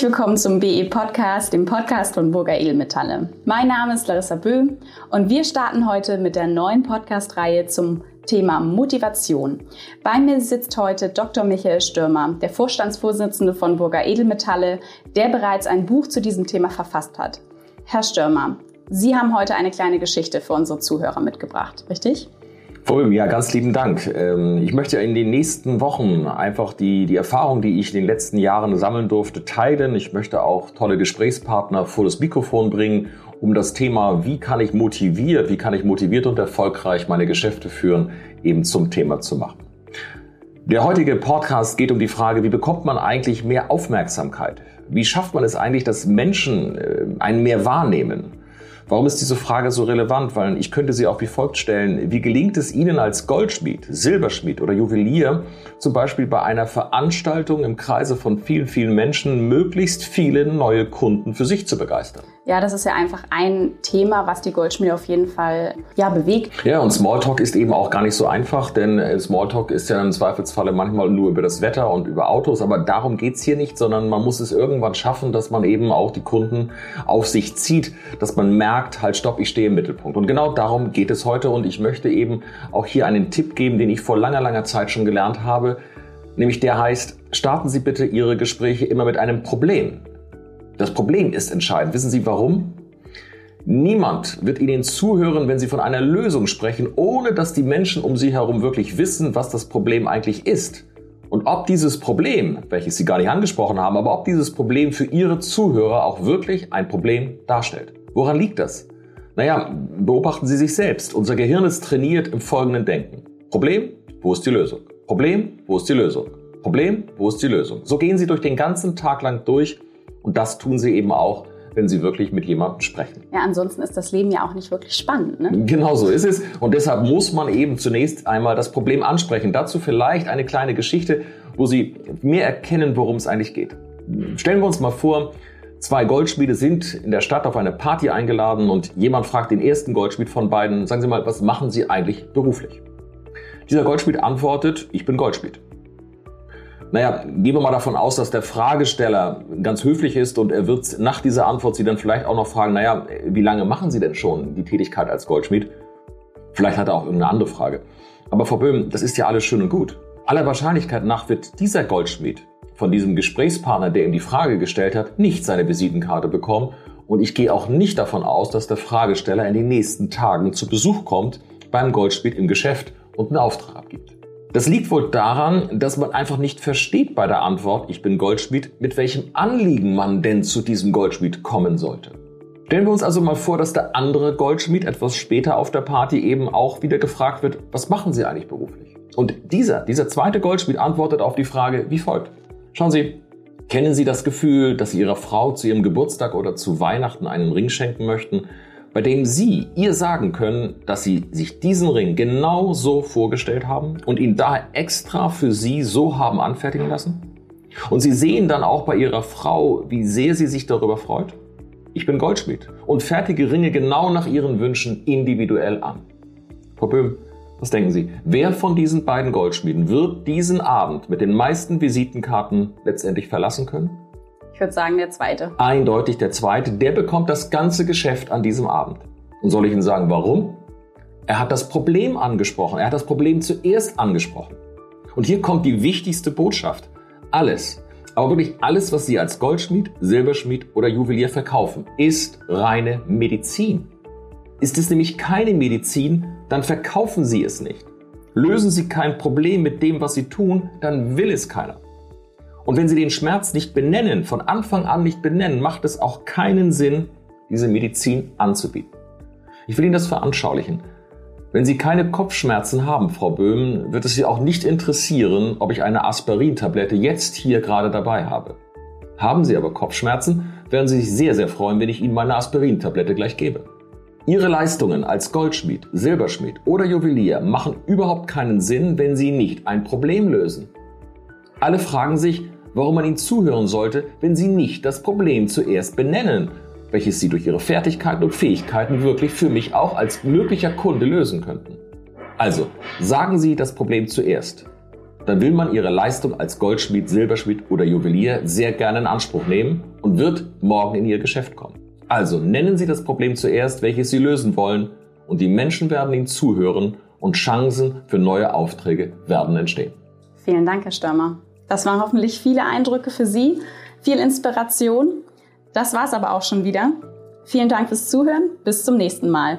Willkommen zum BE Podcast, dem Podcast von Burger Edelmetalle. Mein Name ist Larissa Böhm und wir starten heute mit der neuen Podcast-Reihe zum Thema Motivation. Bei mir sitzt heute Dr. Michael Stürmer, der Vorstandsvorsitzende von Burger Edelmetalle, der bereits ein Buch zu diesem Thema verfasst hat. Herr Stürmer, Sie haben heute eine kleine Geschichte für unsere Zuhörer mitgebracht, richtig? Fulm, ja, ganz lieben Dank. Ähm, ich möchte in den nächsten Wochen einfach die, die Erfahrung, die ich in den letzten Jahren sammeln durfte, teilen. Ich möchte auch tolle Gesprächspartner vor das Mikrofon bringen, um das Thema, wie kann ich motiviert, wie kann ich motiviert und erfolgreich meine Geschäfte führen, eben zum Thema zu machen. Der heutige Podcast geht um die Frage, wie bekommt man eigentlich mehr Aufmerksamkeit? Wie schafft man es eigentlich, dass Menschen äh, einen mehr wahrnehmen? Warum ist diese Frage so relevant? Weil ich könnte sie auch wie folgt stellen. Wie gelingt es Ihnen als Goldschmied, Silberschmied oder Juwelier, zum Beispiel bei einer Veranstaltung im Kreise von vielen, vielen Menschen, möglichst viele neue Kunden für sich zu begeistern? Ja, das ist ja einfach ein Thema, was die Goldschmiede auf jeden Fall ja, bewegt. Ja, und Smalltalk ist eben auch gar nicht so einfach, denn äh, Smalltalk ist ja im Zweifelsfalle manchmal nur über das Wetter und über Autos, aber darum geht's hier nicht, sondern man muss es irgendwann schaffen, dass man eben auch die Kunden auf sich zieht, dass man merkt, halt stopp, ich stehe im Mittelpunkt. Und genau darum geht es heute und ich möchte eben auch hier einen Tipp geben, den ich vor langer, langer Zeit schon gelernt habe, nämlich der heißt, starten Sie bitte Ihre Gespräche immer mit einem Problem. Das Problem ist entscheidend. Wissen Sie warum? Niemand wird Ihnen zuhören, wenn Sie von einer Lösung sprechen, ohne dass die Menschen um Sie herum wirklich wissen, was das Problem eigentlich ist. Und ob dieses Problem, welches Sie gar nicht angesprochen haben, aber ob dieses Problem für Ihre Zuhörer auch wirklich ein Problem darstellt. Woran liegt das? Naja, beobachten Sie sich selbst. Unser Gehirn ist trainiert im folgenden Denken. Problem, wo ist die Lösung? Problem, wo ist die Lösung? Problem, wo ist die Lösung? So gehen Sie durch den ganzen Tag lang durch und das tun sie eben auch, wenn sie wirklich mit jemandem sprechen. Ja, ansonsten ist das Leben ja auch nicht wirklich spannend. Ne? Genau so ist es. Und deshalb muss man eben zunächst einmal das Problem ansprechen. Dazu vielleicht eine kleine Geschichte, wo Sie mehr erkennen, worum es eigentlich geht. Stellen wir uns mal vor, zwei Goldschmiede sind in der Stadt auf eine Party eingeladen und jemand fragt den ersten Goldschmied von beiden, sagen Sie mal, was machen Sie eigentlich beruflich? Dieser Goldschmied antwortet, ich bin Goldschmied. Naja, gehen wir mal davon aus, dass der Fragesteller ganz höflich ist und er wird nach dieser Antwort Sie dann vielleicht auch noch fragen, naja, wie lange machen Sie denn schon die Tätigkeit als Goldschmied? Vielleicht hat er auch irgendeine andere Frage. Aber Frau Böhm, das ist ja alles schön und gut. Aller Wahrscheinlichkeit nach wird dieser Goldschmied von diesem Gesprächspartner, der ihm die Frage gestellt hat, nicht seine Visitenkarte bekommen. Und ich gehe auch nicht davon aus, dass der Fragesteller in den nächsten Tagen zu Besuch kommt beim Goldschmied im Geschäft und einen Auftrag abgibt. Das liegt wohl daran, dass man einfach nicht versteht bei der Antwort, ich bin Goldschmied, mit welchem Anliegen man denn zu diesem Goldschmied kommen sollte. Stellen wir uns also mal vor, dass der andere Goldschmied etwas später auf der Party eben auch wieder gefragt wird, was machen Sie eigentlich beruflich? Und dieser, dieser zweite Goldschmied antwortet auf die Frage wie folgt. Schauen Sie, kennen Sie das Gefühl, dass Sie Ihrer Frau zu ihrem Geburtstag oder zu Weihnachten einen Ring schenken möchten, bei dem Sie ihr sagen können, dass Sie sich diesen Ring genau so vorgestellt haben und ihn daher extra für Sie so haben anfertigen lassen? Und Sie sehen dann auch bei Ihrer Frau, wie sehr sie sich darüber freut? Ich bin Goldschmied und fertige Ringe genau nach Ihren Wünschen individuell an. Frau Böhm, was denken Sie? Wer von diesen beiden Goldschmieden wird diesen Abend mit den meisten Visitenkarten letztendlich verlassen können? Ich würde sagen, der zweite. Eindeutig der zweite. Der bekommt das ganze Geschäft an diesem Abend. Und soll ich Ihnen sagen, warum? Er hat das Problem angesprochen. Er hat das Problem zuerst angesprochen. Und hier kommt die wichtigste Botschaft. Alles, aber wirklich alles, was Sie als Goldschmied, Silberschmied oder Juwelier verkaufen, ist reine Medizin. Ist es nämlich keine Medizin, dann verkaufen Sie es nicht. Lösen Sie kein Problem mit dem, was Sie tun, dann will es keiner. Und wenn Sie den Schmerz nicht benennen, von Anfang an nicht benennen, macht es auch keinen Sinn, diese Medizin anzubieten. Ich will Ihnen das veranschaulichen. Wenn Sie keine Kopfschmerzen haben, Frau Böhm, wird es Sie auch nicht interessieren, ob ich eine Aspirintablette jetzt hier gerade dabei habe. Haben Sie aber Kopfschmerzen, werden Sie sich sehr, sehr freuen, wenn ich Ihnen meine Aspirintablette gleich gebe. Ihre Leistungen als Goldschmied, Silberschmied oder Juwelier machen überhaupt keinen Sinn, wenn Sie nicht ein Problem lösen. Alle fragen sich, warum man ihnen zuhören sollte, wenn sie nicht das Problem zuerst benennen, welches sie durch ihre Fertigkeiten und Fähigkeiten wirklich für mich auch als möglicher Kunde lösen könnten. Also, sagen Sie das Problem zuerst. dann will man ihre Leistung als Goldschmied, Silberschmied oder Juwelier sehr gerne in Anspruch nehmen und wird morgen in ihr Geschäft kommen. Also nennen Sie das Problem zuerst, welches Sie lösen wollen, und die Menschen werden Ihnen zuhören und Chancen für neue Aufträge werden entstehen. Vielen Dank, Herr Stürmer. Das waren hoffentlich viele Eindrücke für Sie, viel Inspiration. Das war es aber auch schon wieder. Vielen Dank fürs Zuhören. Bis zum nächsten Mal.